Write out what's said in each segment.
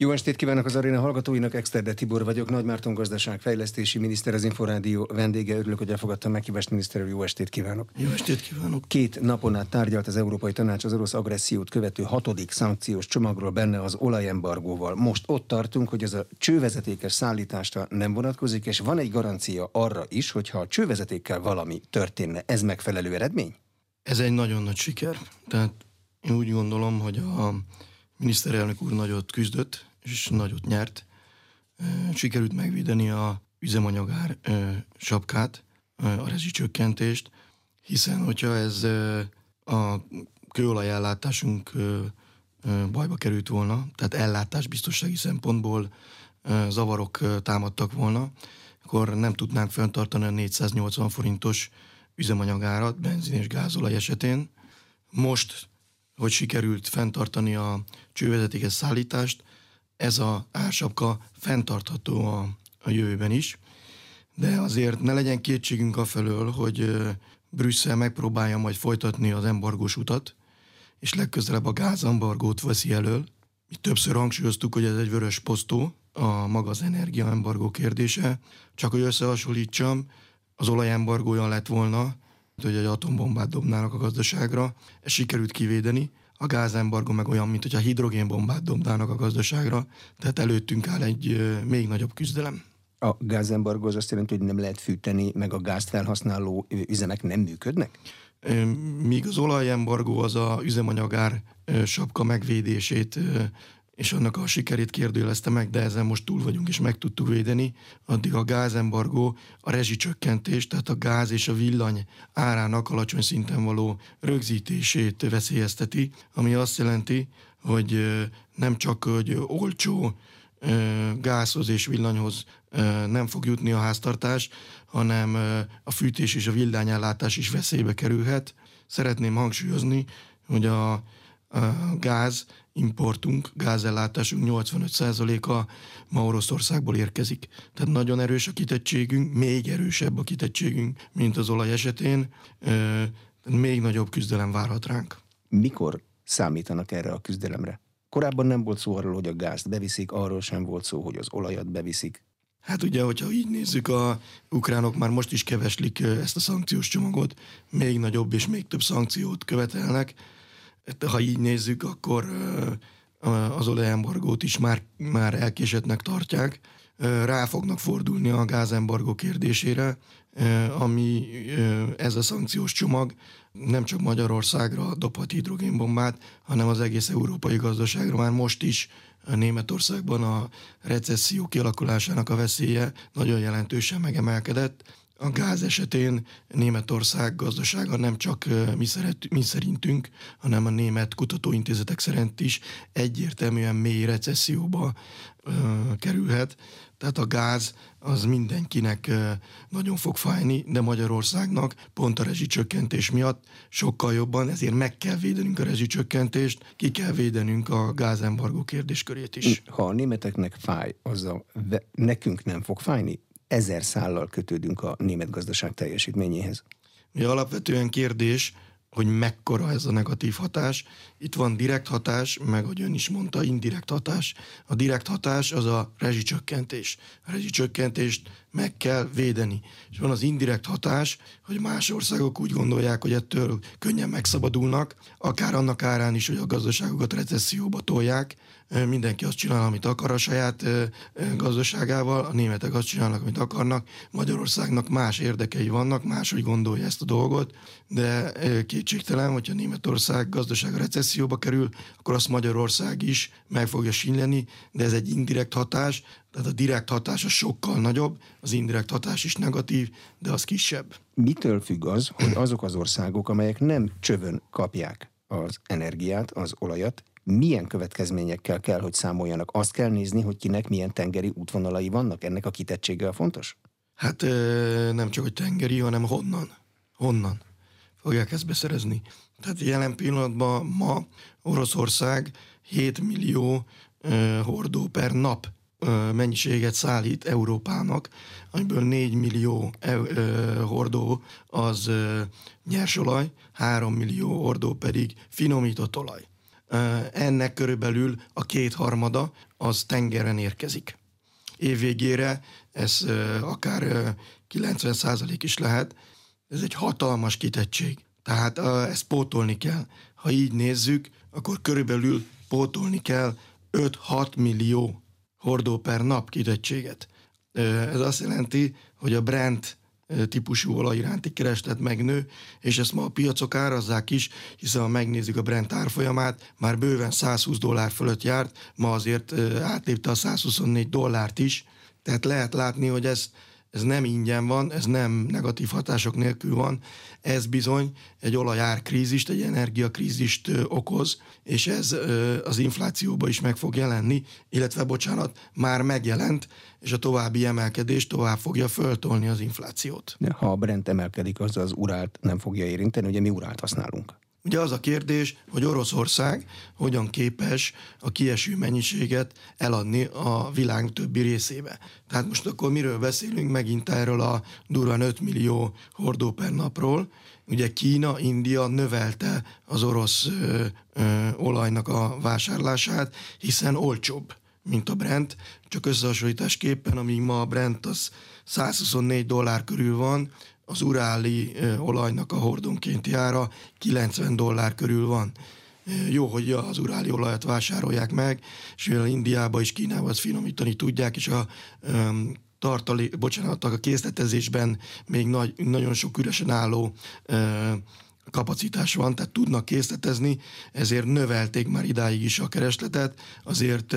Jó estét kívánok az aréna hallgatóinak, Exterde Tibor vagyok, Nagy Márton gazdaság fejlesztési miniszter, az Inforádió vendége. Örülök, hogy elfogadtam meghívást, miniszter jó estét kívánok. Jó estét kívánok. Két napon át tárgyalt az Európai Tanács az orosz agressziót követő hatodik szankciós csomagról benne az olajembargóval. Most ott tartunk, hogy ez a csővezetékes szállításra nem vonatkozik, és van egy garancia arra is, hogy ha a csővezetékkel valami történne, ez megfelelő eredmény? Ez egy nagyon nagy siker. Tehát én úgy gondolom, hogy a miniszterelnök úr nagyot küzdött, és nagyot nyert. Sikerült megvédeni a üzemanyagár sapkát, a rezsicsökkentést, hiszen hogyha ez a kőolajellátásunk bajba került volna, tehát ellátás biztonsági szempontból zavarok támadtak volna, akkor nem tudnánk fenntartani a 480 forintos üzemanyagárat benzin és gázolaj esetén. Most, hogy sikerült fenntartani a csővezetékes szállítást, ez a ársapka fenntartható a, a jövőben is, de azért ne legyen kétségünk a felől, hogy Brüsszel megpróbálja majd folytatni az embargós utat, és legközelebb a gázembargót veszi elől. Mi többször hangsúlyoztuk, hogy ez egy vörös posztó, a maga az energiaembargó kérdése. Csak hogy összehasonlítsam, az olajembargója lett volna, hogy egy atombombát dobnának a gazdaságra, ezt sikerült kivédeni, a gázembargo meg olyan, mint hogy a hidrogénbombát dobnának a gazdaságra, tehát előttünk áll egy még nagyobb küzdelem. A gázembargo az azt jelenti, hogy nem lehet fűteni, meg a gázt felhasználó üzemek nem működnek? Míg az olajembargo az a üzemanyagár sapka megvédését és annak a sikerét kérdőjelezte meg, de ezen most túl vagyunk, és meg tudtuk védeni, addig a gázembargó a rezsicsökkentés, tehát a gáz és a villany árának alacsony szinten való rögzítését veszélyezteti, ami azt jelenti, hogy nem csak hogy olcsó gázhoz és villanyhoz nem fog jutni a háztartás, hanem a fűtés és a villányellátás is veszélybe kerülhet. Szeretném hangsúlyozni, hogy a, a gáz importunk, gázellátásunk 85%-a ma Oroszországból érkezik. Tehát nagyon erős a kitettségünk, még erősebb a kitettségünk, mint az olaj esetén. Még nagyobb küzdelem várhat ránk. Mikor számítanak erre a küzdelemre? Korábban nem volt szó arról, hogy a gázt beviszik, arról sem volt szó, hogy az olajat beviszik. Hát ugye, hogyha így nézzük, a ukránok már most is keveslik ezt a szankciós csomagot, még nagyobb és még több szankciót követelnek ha így nézzük, akkor az olajembargót is már, már elkésetnek tartják. Rá fognak fordulni a gázembargó kérdésére, ami ez a szankciós csomag nem csak Magyarországra dobhat hidrogénbombát, hanem az egész európai gazdaságra már most is Németországban a recesszió kialakulásának a veszélye nagyon jelentősen megemelkedett a gáz esetén Németország gazdasága nem csak mi, szeret, mi szerintünk, hanem a német kutatóintézetek szerint is egyértelműen mély recesszióba ö, kerülhet. Tehát a gáz az mindenkinek ö, nagyon fog fájni, de Magyarországnak pont a rezsicsökkentés miatt sokkal jobban, ezért meg kell védenünk a rezsicsökkentést, ki kell védenünk a gázembargó kérdéskörét is. Ha a németeknek fáj, azzal nekünk nem fog fájni? Ezer szállal kötődünk a német gazdaság teljesítményéhez. Mi alapvetően kérdés, hogy mekkora ez a negatív hatás. Itt van direkt hatás, meg hogy ön is mondta, indirekt hatás. A direkt hatás az a rezsicsökkentés. A rezsicsökkentést meg kell védeni. És van az indirekt hatás, hogy más országok úgy gondolják, hogy ettől könnyen megszabadulnak, akár annak árán is, hogy a gazdaságokat recesszióba tolják, mindenki azt csinál, amit akar a saját gazdaságával, a németek azt csinálnak, amit akarnak, Magyarországnak más érdekei vannak, máshogy gondolja ezt a dolgot, de kétségtelen, hogyha Németország gazdasága recesszióba kerül, akkor azt Magyarország is meg fogja sínleni, de ez egy indirekt hatás, tehát a direkt hatás a sokkal nagyobb, az indirekt hatás is negatív, de az kisebb. Mitől függ az, hogy azok az országok, amelyek nem csövön kapják az energiát, az olajat, milyen következményekkel kell, hogy számoljanak? Azt kell nézni, hogy kinek milyen tengeri útvonalai vannak? Ennek a kitettsége a fontos? Hát nem csak, hogy tengeri, hanem honnan. Honnan fogják ezt beszerezni. Tehát jelen pillanatban ma Oroszország 7 millió hordó per nap mennyiséget szállít Európának, amiből 4 millió hordó az nyersolaj, 3 millió hordó pedig finomított olaj. Ennek körülbelül a kétharmada az tengeren érkezik. Évvégére ez akár 90% is lehet, ez egy hatalmas kitettség. Tehát ezt pótolni kell. Ha így nézzük, akkor körülbelül pótolni kell 5-6 millió hordó per nap kitettséget. Ez azt jelenti, hogy a Brent típusú olaj iránti kereslet megnő, és ezt ma a piacok árazzák is, hiszen ha megnézzük a Brent árfolyamát, már bőven 120 dollár fölött járt, ma azért átlépte a 124 dollárt is, tehát lehet látni, hogy ez ez nem ingyen van, ez nem negatív hatások nélkül van, ez bizony egy olajárkrízist, egy energiakrízist okoz, és ez az inflációba is meg fog jelenni, illetve bocsánat, már megjelent, és a további emelkedés tovább fogja föltolni az inflációt. Ha a Brent emelkedik, az az urált nem fogja érinteni, ugye mi urált használunk. Ugye az a kérdés, hogy Oroszország hogyan képes a kieső mennyiséget eladni a világ többi részébe. Tehát most akkor miről beszélünk? Megint erről a durván 5 millió hordó per napról. Ugye Kína, India növelte az orosz ö, ö, olajnak a vásárlását, hiszen olcsóbb mint a Brent, csak összehasonlításképpen, amíg ma a Brent az 124 dollár körül van, az uráli olajnak a hordonkénti ára 90 dollár körül van. Jó, hogy az uráli olajat vásárolják meg, és mivel Indiába és Kínába azt finomítani tudják, és a tartalék, bocsánat, a készletezésben még nagy, nagyon sok üresen álló kapacitás van, tehát tudnak készletezni, ezért növelték már idáig is a keresletet, azért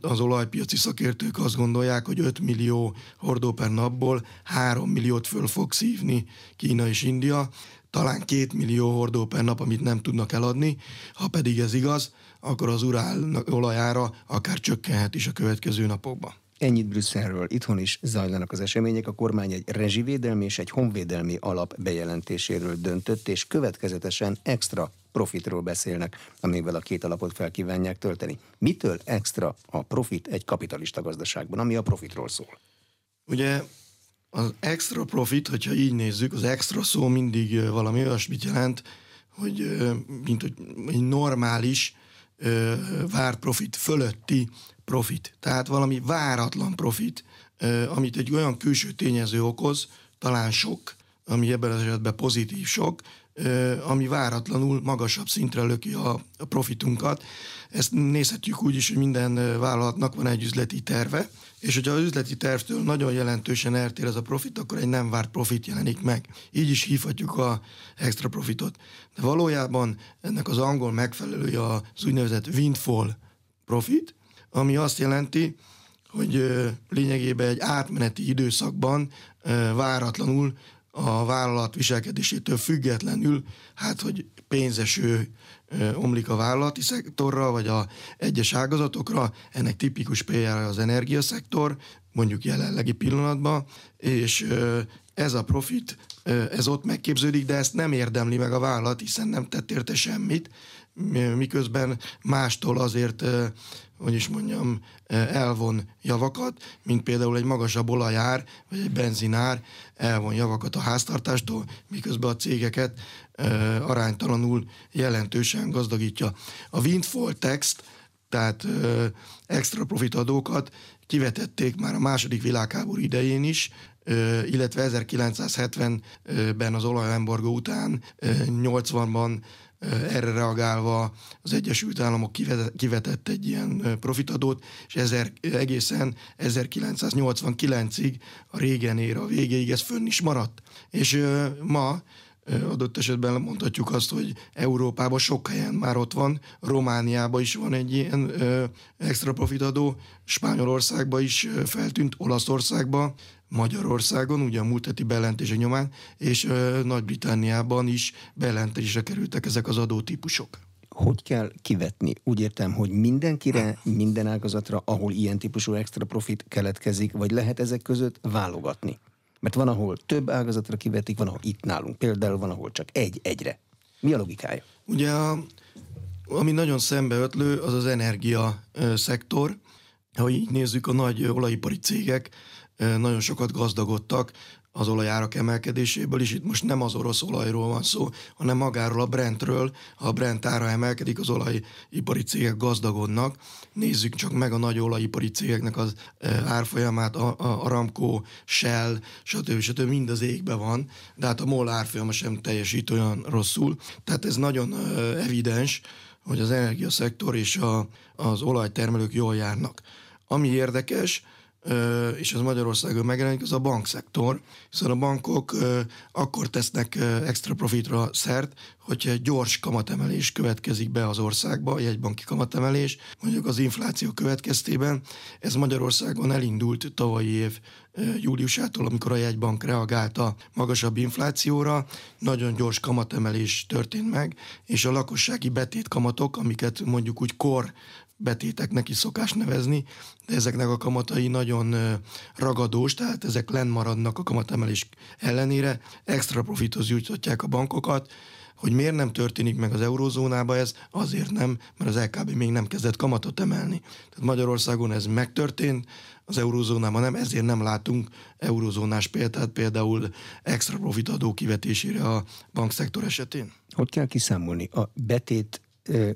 az olajpiaci szakértők azt gondolják, hogy 5 millió hordó per napból 3 milliót föl fog szívni Kína és India, talán 2 millió hordó per nap, amit nem tudnak eladni. Ha pedig ez igaz, akkor az urál olajára akár csökkenhet is a következő napokban. Ennyit Brüsszelről. Itthon is zajlanak az események. A kormány egy rezsivédelmi és egy honvédelmi alap bejelentéséről döntött, és következetesen extra profitról beszélnek, amivel a két alapot fel kívánják tölteni. Mitől extra a profit egy kapitalista gazdaságban, ami a profitról szól? Ugye az extra profit, hogyha így nézzük, az extra szó mindig valami olyasmit jelent, hogy mint hogy egy normális várt profit fölötti profit. Tehát valami váratlan profit, amit egy olyan külső tényező okoz, talán sok, ami ebben az esetben pozitív sok, ami váratlanul magasabb szintre löki a, profitunkat. Ezt nézhetjük úgy is, hogy minden vállalatnak van egy üzleti terve, és hogyha az üzleti tervtől nagyon jelentősen eltér ez a profit, akkor egy nem várt profit jelenik meg. Így is hívhatjuk a extra profitot. De valójában ennek az angol megfelelője az úgynevezett windfall profit, ami azt jelenti, hogy lényegében egy átmeneti időszakban váratlanul a vállalat viselkedésétől függetlenül, hát hogy pénzeső omlik a vállalati szektorra, vagy a egyes ágazatokra, ennek tipikus példája az energiaszektor, mondjuk jelenlegi pillanatban, és ez a profit, ez ott megképződik, de ezt nem érdemli meg a vállalat, hiszen nem tett érte semmit, miközben mástól azért hogy is mondjam, elvon javakat, mint például egy magasabb olajár, vagy egy benzinár elvon javakat a háztartástól, miközben a cégeket aránytalanul jelentősen gazdagítja. A windfall text, tehát extra profit adókat kivetették már a második világháború idején is, illetve 1970-ben az olajembargó után, 80-ban erre reagálva az Egyesült Államok kivetett egy ilyen profitadót, és ezer, egészen 1989-ig a régen ér a végéig ez fönn is maradt. És ma adott esetben mondhatjuk azt, hogy Európában sok helyen már ott van, Romániában is van egy ilyen extra profitadó, Spanyolországban is feltűnt, Olaszországban, Magyarországon, ugye a múlt heti bejelentések nyomán, és Nagy-Britanniában is bejelentésre kerültek ezek az adótípusok. Hogy kell kivetni? Úgy értem, hogy mindenkire, minden ágazatra, ahol ilyen típusú extra profit keletkezik, vagy lehet ezek között válogatni? Mert van, ahol több ágazatra kivetik, van, ahol itt nálunk. Például van, ahol csak egy-egyre. Mi a logikája? Ugye, ami nagyon szembeötlő, az az energia szektor. Ha így nézzük, a nagy olajipari cégek nagyon sokat gazdagodtak az olajárak emelkedéséből, és itt most nem az orosz olajról van szó, hanem magáról a Brentről. Ha a Brent ára emelkedik, az olajipari cégek gazdagodnak. Nézzük csak meg a nagy olajipari cégeknek az árfolyamát, a, a Aramco, Shell, stb. stb. mind az égbe van, de hát a MOL árfolyama sem teljesít olyan rosszul. Tehát ez nagyon evidens, hogy az energiaszektor és a, az olajtermelők jól járnak. Ami érdekes, és ez Magyarországon megjelenik, az a bankszektor, hiszen a bankok akkor tesznek extra profitra szert, hogyha egy gyors kamatemelés következik be az országba, egy banki kamatemelés, mondjuk az infláció következtében. Ez Magyarországon elindult tavalyi év júliusától, amikor a jegybank reagált a magasabb inflációra, nagyon gyors kamatemelés történt meg, és a lakossági betétkamatok, amiket mondjuk úgy kor betéteknek is szokás nevezni, de ezeknek a kamatai nagyon ragadós, tehát ezek lenn maradnak a kamatemelés ellenére, extra profithoz juthatják a bankokat, hogy miért nem történik meg az eurózónába ez, azért nem, mert az LKB még nem kezdett kamatot emelni. Tehát Magyarországon ez megtörtént, az eurózónában nem, ezért nem látunk eurózónás példát, például extra profit adó kivetésére a bankszektor esetén. Hogy kell kiszámolni? A betét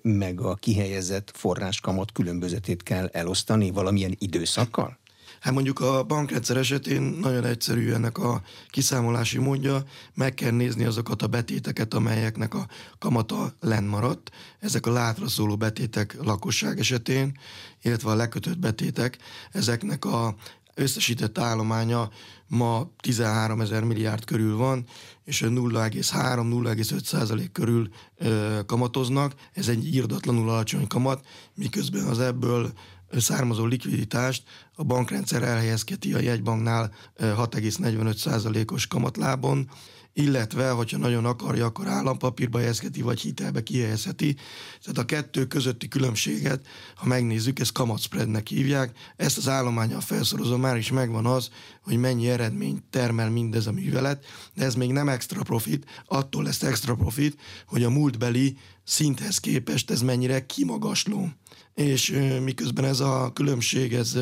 meg a kihelyezett forráskamat különbözetét kell elosztani valamilyen időszakkal? Hát mondjuk a bankrendszer esetén nagyon egyszerű ennek a kiszámolási módja, meg kell nézni azokat a betéteket, amelyeknek a kamata lenn maradt. Ezek a látra szóló betétek lakosság esetén, illetve a lekötött betétek, ezeknek a összesített állománya ma 13 ezer milliárd körül van, és 0,3-0,5 százalék körül ö, kamatoznak. Ez egy írdatlanul alacsony kamat, miközben az ebből származó likviditást a bankrendszer elhelyezketi a jegybanknál 6,45 százalékos kamatlábon, illetve, hogyha nagyon akarja, akkor állampapírba helyezheti, vagy hitelbe kihelyezheti. Tehát a kettő közötti különbséget, ha megnézzük, ezt spreadnek hívják. Ezt az állományal felszorozom, már is megvan az, hogy mennyi eredményt termel mindez a művelet, de ez még nem extra profit, attól lesz extra profit, hogy a múltbeli szinthez képest ez mennyire kimagasló és miközben ez a különbség, ez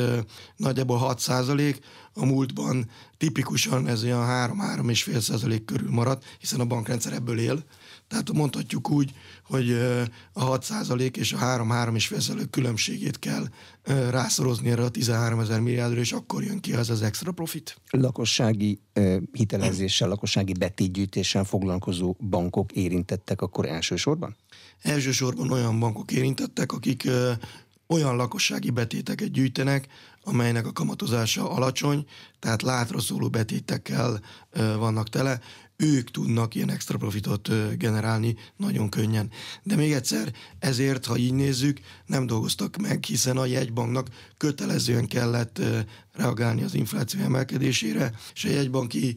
nagyjából 6 százalék, a múltban tipikusan ez olyan 3-3,5 százalék körül maradt, hiszen a bankrendszer ebből él. Tehát mondhatjuk úgy, hogy a 6 százalék és a 3-3,5 százalék különbségét kell rászorozni erre a 13 ezer milliárdra, és akkor jön ki az az extra profit. Lakossági hitelezéssel, lakossági betétgyűjtéssel foglalkozó bankok érintettek akkor elsősorban? Elsősorban olyan bankok érintettek, akik olyan lakossági betéteket gyűjtenek, amelynek a kamatozása alacsony, tehát látra szóló betétekkel vannak tele, ők tudnak ilyen extra profitot generálni nagyon könnyen. De még egyszer, ezért, ha így nézzük, nem dolgoztak meg, hiszen a jegybanknak kötelezően kellett reagálni az infláció emelkedésére, és a jegybanki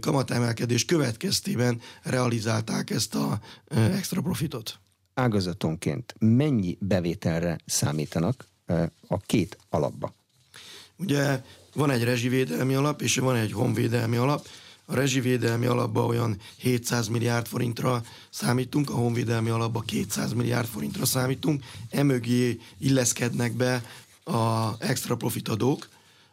kamatemelkedés következtében realizálták ezt a extra profitot ágazatonként mennyi bevételre számítanak a két alapba? Ugye van egy rezsivédelmi alap, és van egy honvédelmi alap. A rezsivédelmi alapba olyan 700 milliárd forintra számítunk, a honvédelmi alapba 200 milliárd forintra számítunk. Emögé illeszkednek be a extra profitadók,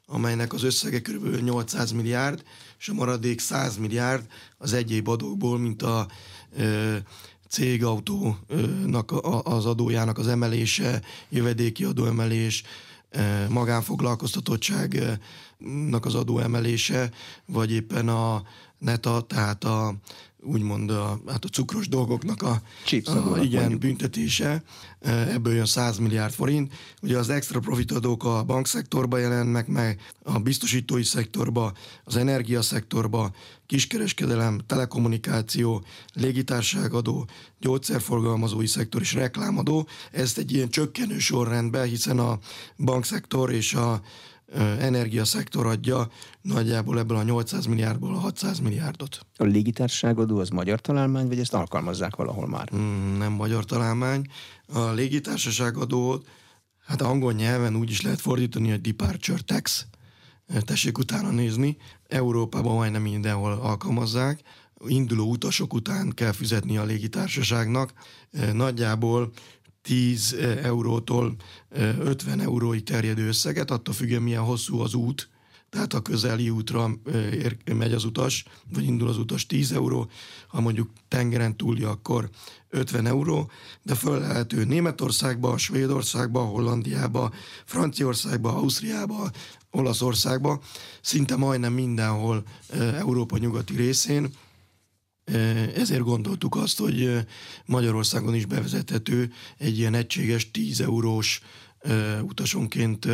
amelynek az összege kb. 800 milliárd, és a maradék 100 milliárd az egyéb adókból, mint a cégautónak az adójának az emelése, jövedéki adóemelés, magánfoglalkoztatottságnak az adóemelése, vagy éppen a neta, tehát a úgymond a, hát a cukros dolgoknak a, a igen, mondjuk. büntetése, e, ebből jön 100 milliárd forint. Ugye az extra profitadók a bankszektorba jelennek meg, a biztosítói szektorba, az energiaszektorba, kiskereskedelem, telekommunikáció, légitárságadó, gyógyszerforgalmazói szektor és reklámadó. Ezt egy ilyen csökkenő sorrendben, hiszen a bankszektor és a energiaszektor adja nagyjából ebből a 800 milliárdból a 600 milliárdot. A légitársaságadó az magyar találmány, vagy ezt alkalmazzák valahol már? Mm, nem magyar találmány. A légitársaságadót, hát angol nyelven úgy is lehet fordítani, hogy departure tax. Tessék utána nézni. Európában majdnem mindenhol alkalmazzák. Induló utasok után kell fizetni a légitársaságnak. Nagyjából 10 eurótól 50 euróig terjedő összeget, attól függően milyen hosszú az út, tehát a közeli útra ér, megy az utas, vagy indul az utas 10 euró, ha mondjuk tengeren túlja, akkor 50 euró, de felelhető Németországba, Svédországba, Hollandiába, Franciaországba, Ausztriába, Olaszországba, szinte majdnem mindenhol Európa nyugati részén, ezért gondoltuk azt, hogy Magyarországon is bevezethető egy ilyen egységes 10 eurós utasonként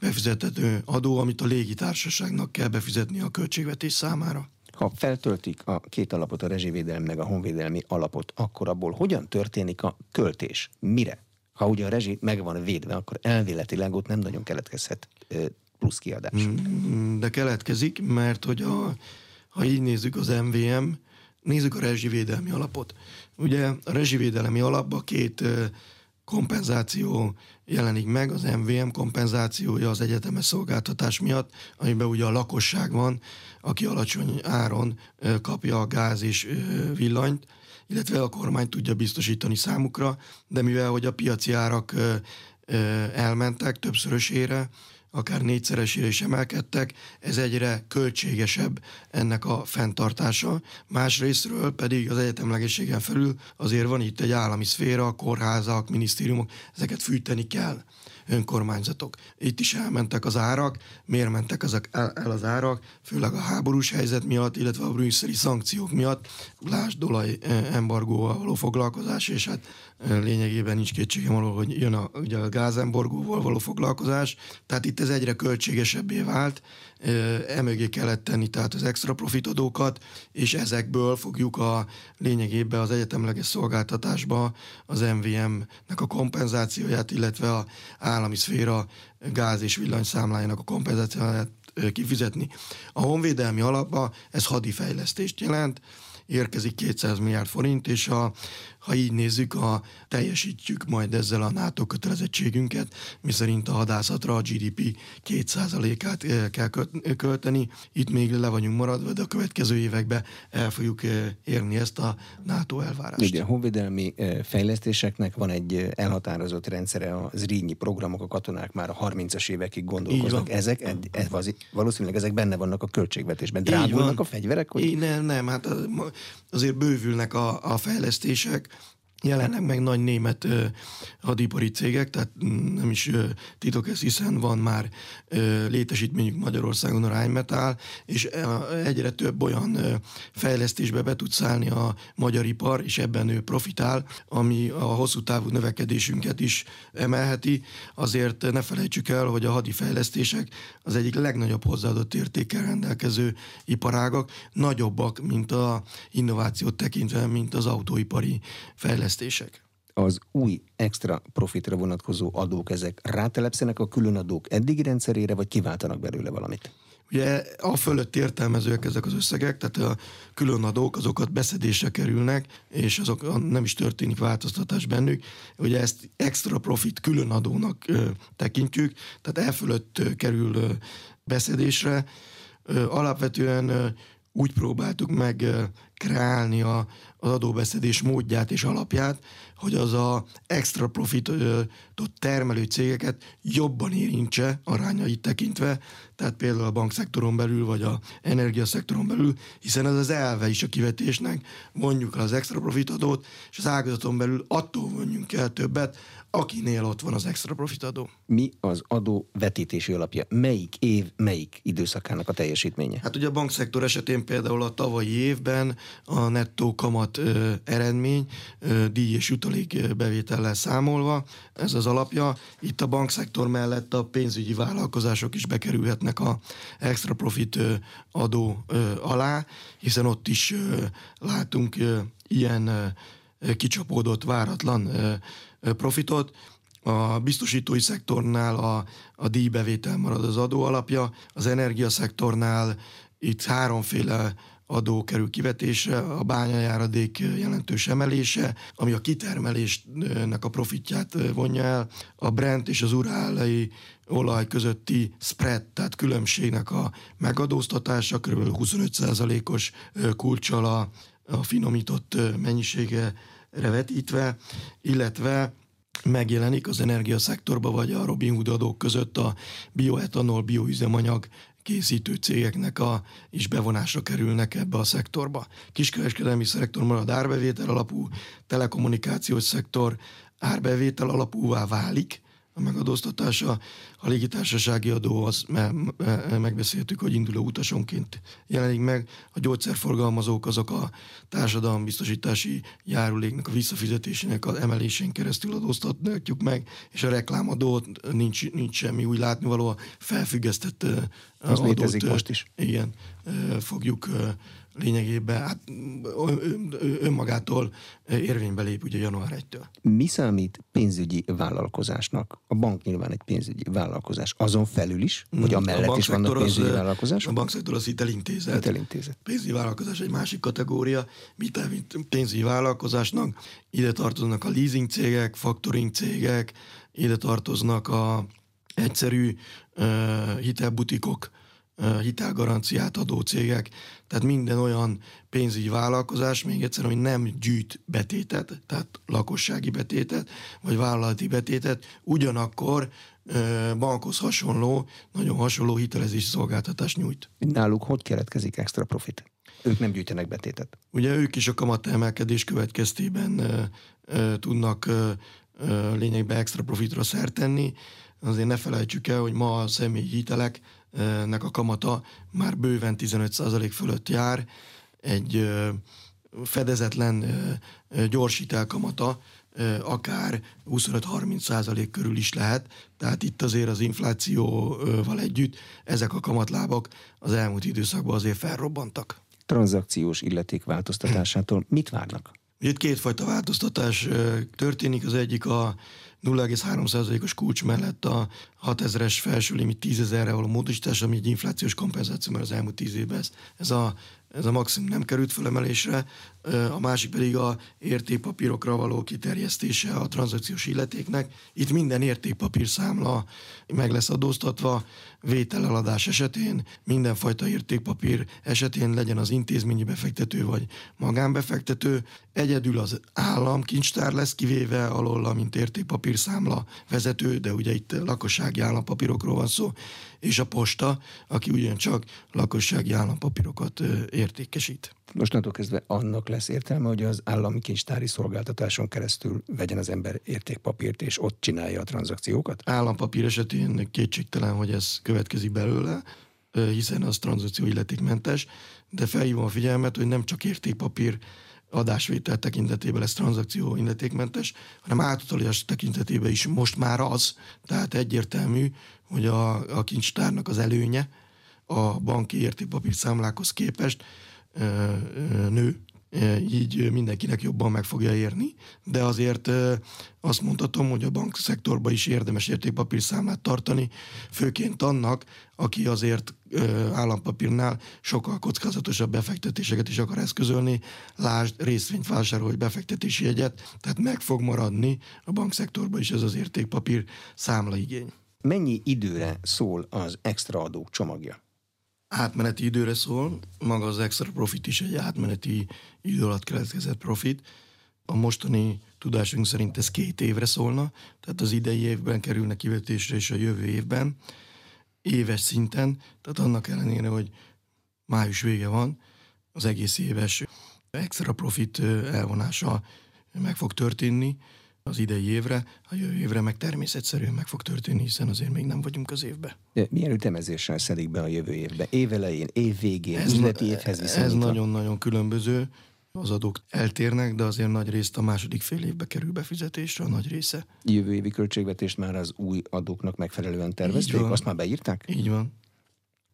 befizethető adó, amit a légitársaságnak kell befizetni a költségvetés számára. Ha feltöltik a két alapot, a rezsivédelmi meg a honvédelmi alapot, akkor abból hogyan történik a költés? Mire? Ha ugye a rezsi meg van védve, akkor elvéletileg ott nem nagyon keletkezhet plusz kiadás. Mm, de keletkezik, mert hogy a, ha így nézzük az MVM, nézzük a rezsivédelmi alapot. Ugye a rezsivédelmi alapban két kompenzáció jelenik meg, az MVM kompenzációja az egyetemes szolgáltatás miatt, amiben ugye a lakosság van, aki alacsony áron kapja a gáz és villanyt, illetve a kormány tudja biztosítani számukra, de mivel hogy a piaci árak elmentek többszörösére, akár négyszeresére is emelkedtek, ez egyre költségesebb ennek a fenntartása. Másrésztről pedig az egyetemlegességen felül azért van itt egy állami szféra, kórházak, minisztériumok, ezeket fűteni kell önkormányzatok. Itt is elmentek az árak, miért mentek ezek el, az árak, főleg a háborús helyzet miatt, illetve a brüsszeli szankciók miatt, lásd olaj eh, embargóval való foglalkozás, és hát lényegében nincs kétségem arról, hogy jön a, ugye a gázembargóval való foglalkozás, tehát itt ez egyre költségesebbé vált, emögé kellett tenni tehát az extra profitadókat, és ezekből fogjuk a lényegében az egyetemleges szolgáltatásba az MVM-nek a kompenzációját, illetve a állami szféra gáz és villanyszámlájának a kompenzációját kifizetni. A honvédelmi alapba ez hadifejlesztést jelent, érkezik 200 milliárd forint, és a ha így nézzük, a, teljesítjük majd ezzel a NATO kötelezettségünket, miszerint a hadászatra a GDP 2%-át eh, kell költeni. Itt még le vagyunk maradva, de a következő években el fogjuk eh, érni ezt a NATO elvárást. Ugye a honvédelmi eh, fejlesztéseknek van egy elhatározott rendszere, a Zrínyi programok, a katonák már a 30-as évekig gondolkoznak. Ezek, ez, valószínűleg ezek benne vannak a költségvetésben. Drágulnak a fegyverek? Hogy... Nem, nem, hát azért bővülnek a, a fejlesztések, jelennek meg nagy német ö, hadipari cégek, tehát nem is ö, titok ez, hiszen van már ö, létesítményük Magyarországon a Rheinmetall, és egyre több olyan ö, fejlesztésbe be tud szállni a magyar ipar, és ebben ő profitál, ami a hosszú távú növekedésünket is emelheti. Azért ne felejtsük el, hogy a hadi fejlesztések az egyik legnagyobb hozzáadott értékkel rendelkező iparágak, nagyobbak, mint a innovációt tekintve, mint az autóipari fejlesztés fejlesztések. Az új extra profitra vonatkozó adók, ezek rátelepszenek a különadók eddigi rendszerére, vagy kiváltanak belőle valamit? Ugye a fölött értelmezőek ezek az összegek, tehát a különadók azokat beszedésre kerülnek, és azok nem is történik változtatás bennük. Ugye ezt extra profit különadónak ö, tekintjük, tehát e fölött ö, kerül ö, beszedésre. Ö, alapvetően ö, úgy próbáltuk meg kreálni a, az adóbeszedés módját és alapját, hogy az a extra profitot termelő cégeket jobban érintse arányait tekintve, tehát például a bankszektoron belül, vagy a energiaszektoron belül, hiszen ez az elve is a kivetésnek, mondjuk az extra profitadót, és az ágazaton belül attól vonjunk el többet, akinél ott van az extra profitadó. Mi az adó vetítési alapja? Melyik év, melyik időszakának a teljesítménye? Hát ugye a bankszektor esetén például a tavalyi évben a nettó kamat eredmény díj és jutalék bevétellel számolva, ez az alapja. Itt a bankszektor mellett a pénzügyi vállalkozások is bekerülhetnek a extra profit adó alá, hiszen ott is látunk ilyen kicsapódott, váratlan profitot, a biztosítói szektornál a, a díjbevétel marad az adó alapja, az energiaszektornál itt háromféle adó kerül kivetésre, a bányajáradék jelentős emelése, ami a kitermelésnek a profitját vonja el, a Brent és az urálai olaj közötti spread, tehát különbségnek a megadóztatása, kb. 25%-os kulcsal a, a finomított mennyisége vetítve, illetve megjelenik az energiaszektorba vagy a Robin Hood adók között a bioetanol, bioüzemanyag készítő cégeknek a, is bevonásra kerülnek ebbe a szektorba. Kiskereskedelmi szektor marad árbevétel alapú, telekommunikációs szektor árbevétel alapúvá válik, a megadóztatása. A légitársasági adó, az megbeszéltük, hogy induló utasonként jelenik meg. A gyógyszerforgalmazók azok a társadalombiztosítási járuléknak a visszafizetésének az emelésén keresztül adóztatjuk meg, és a reklámadót nincs, nincs semmi úgy látnivaló, a felfüggesztett az adót, most is. Igen, fogjuk lényegében hát önmagától érvénybe lép ugye január 1-től. Mi számít pénzügyi vállalkozásnak? A bank nyilván egy pénzügyi vállalkozás. Azon felül is? Vagy amellett a is vannak pénzügyi az, vállalkozások? A bankszektor az hitelintézet. hitelintézet. Pénzügyi vállalkozás egy másik kategória. Mit pénzügyi vállalkozásnak? Ide tartoznak a leasing cégek, factoring cégek, ide tartoznak a egyszerű uh, hitelbutikok, hitelgaranciát adó cégek, tehát minden olyan pénzügyi vállalkozás, még egyszer, hogy nem gyűjt betétet, tehát lakossági betétet, vagy vállalati betétet, ugyanakkor bankhoz hasonló, nagyon hasonló hitelezési szolgáltatást nyújt. Náluk hogy keletkezik extra profit? Ők nem gyűjtenek betétet. Ugye ők is a kamat emelkedés következtében ö, ö, tudnak ö, ö, lényegben extra profitra szert tenni. Azért ne felejtsük el, hogy ma a személyi hitelek nek a kamata már bőven 15% fölött jár, egy fedezetlen gyors kamata akár 25-30% körül is lehet, tehát itt azért az inflációval együtt ezek a kamatlábak az elmúlt időszakban azért felrobbantak. Tranzakciós illeték változtatásától mit várnak? Itt kétfajta változtatás történik, az egyik a 0,3%-os kulcs mellett a 6000-es felső limit 10 ezerre való módosítás, ami egy inflációs kompenzáció, mert az elmúlt 10 évben ez, ez a ez a maximum nem került fölemelésre, a másik pedig a értékpapírokra való kiterjesztése a tranzakciós illetéknek. Itt minden értékpapír számla meg lesz adóztatva, vételeladás esetén, mindenfajta értékpapír esetén legyen az intézményi befektető vagy magánbefektető, egyedül az állam kincstár lesz kivéve alól, mint értékpapír számla vezető, de ugye itt lakossági állampapírokról van szó, és a posta, aki ugyancsak lakossági állampapírokat értékesít. Mostantól kezdve annak lesz értelme, hogy az állami kincstári szolgáltatáson keresztül vegyen az ember értékpapírt, és ott csinálja a tranzakciókat? Állampapír esetén kétségtelen, hogy ez következik belőle, hiszen az tranzakció illetékmentes, de felhívom a figyelmet, hogy nem csak értékpapír adásvétel tekintetében lesz tranzakció illetékmentes, hanem átutalás tekintetében is most már az, tehát egyértelmű, hogy a, a kincstárnak az előnye a banki értékpapír számlákhoz képest nő, így mindenkinek jobban meg fogja érni, de azért azt mondhatom, hogy a bankszektorban is érdemes értékpapírszámlát tartani, főként annak, aki azért állampapírnál sokkal kockázatosabb befektetéseket is akar eszközölni, lásd részvényt vásárolj befektetési jegyet, tehát meg fog maradni a bankszektorban is ez az értékpapír számlaigény. Mennyi időre szól az extra adó csomagja? Átmeneti időre szól, maga az extra profit is egy átmeneti idő alatt keletkezett profit. A mostani tudásunk szerint ez két évre szólna, tehát az idei évben kerülne kivetésre és a jövő évben, éves szinten, tehát annak ellenére, hogy május vége van, az egész éves extra profit elvonása meg fog történni, az idei évre, a jövő évre meg természetszerűen meg fog történni, hiszen azért még nem vagyunk az évbe. De milyen ütemezéssel szedik be a jövő évbe? Évelején, év végén, ez üzleti évhez viszonyítva? Ez nagyon-nagyon különböző. Az adók eltérnek, de azért nagy részt a második fél évbe kerül befizetésre, a nagy része. Jövő évi költségvetést már az új adóknak megfelelően tervezték? Azt már beírták? Így van.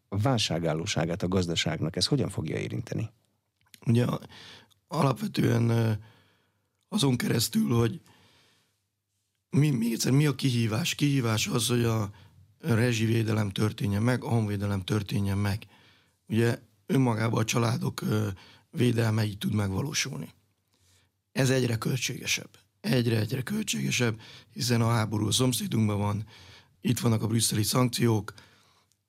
A válságállóságát a gazdaságnak ez hogyan fogja érinteni? Ugye alapvetően azon keresztül, hogy mi, még egyszer, mi a kihívás? Kihívás az, hogy a rezsivédelem történjen meg, a honvédelem történjen meg. Ugye önmagában a családok védelme így tud megvalósulni. Ez egyre költségesebb. Egyre-egyre költségesebb, hiszen a háború a szomszédunkban van, itt vannak a brüsszeli szankciók,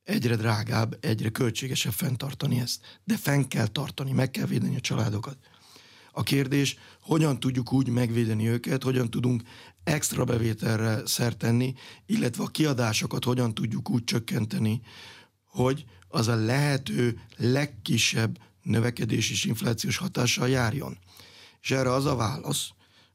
egyre drágább, egyre költségesebb fenntartani ezt. De fenn kell tartani, meg kell védeni a családokat. A kérdés, hogyan tudjuk úgy megvédeni őket, hogyan tudunk extra bevételre szert tenni, illetve a kiadásokat hogyan tudjuk úgy csökkenteni, hogy az a lehető legkisebb növekedés és inflációs hatással járjon. És erre az a válasz,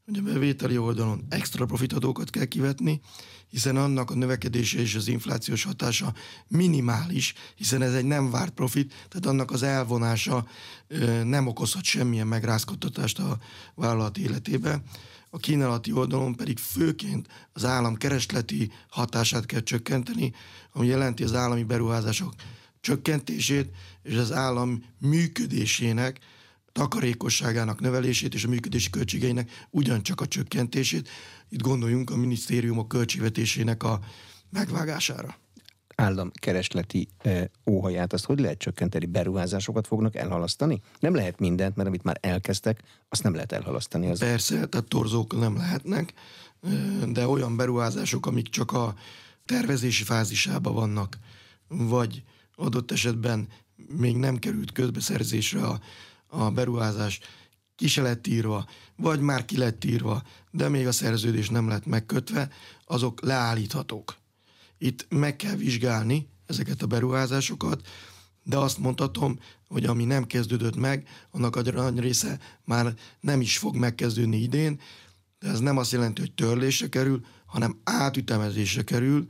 hogy a bevételi oldalon extra profitadókat kell kivetni, hiszen annak a növekedése és az inflációs hatása minimális, hiszen ez egy nem várt profit, tehát annak az elvonása nem okozhat semmilyen megrázkodtatást a vállalat életébe. A kínálati oldalon pedig főként az állam keresleti hatását kell csökkenteni, ami jelenti az állami beruházások csökkentését és az állam működésének, takarékosságának növelését és a működési költségeinek ugyancsak a csökkentését. Itt gondoljunk a minisztériumok költségvetésének a megvágására. Állam keresleti e, óhaját, azt hogy lehet csökkenteni? Beruházásokat fognak elhalasztani? Nem lehet mindent, mert amit már elkezdtek, azt nem lehet elhalasztani. Az... Persze, tehát torzók nem lehetnek, de olyan beruházások, amik csak a tervezési fázisában vannak, vagy adott esetben még nem került közbeszerzésre a, a beruházás, ki se lett írva, vagy már ki lett írva, de még a szerződés nem lett megkötve, azok leállíthatók. Itt meg kell vizsgálni ezeket a beruházásokat, de azt mondhatom, hogy ami nem kezdődött meg, annak a nagy része már nem is fog megkezdődni idén, de ez nem azt jelenti, hogy törlésre kerül, hanem átütemezésre kerül,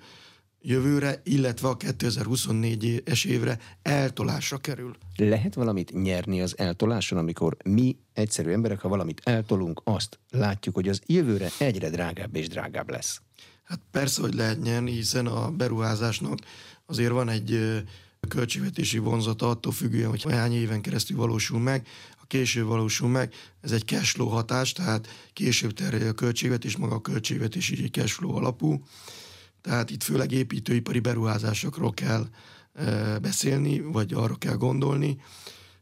jövőre, illetve a 2024-es évre eltolásra kerül. Lehet valamit nyerni az eltoláson, amikor mi, egyszerű emberek, ha valamit eltolunk, azt látjuk, hogy az jövőre egyre drágább és drágább lesz. Hát persze, hogy lehet nyerni, hiszen a beruházásnak azért van egy költségvetési vonzata attól függően, hogy hány éven keresztül valósul meg, a később valósul meg, ez egy cashflow hatás, tehát később terjed a költségvetés, maga a költségvetés így cashflow alapú. Tehát itt főleg építőipari beruházásokról kell e, beszélni, vagy arra kell gondolni.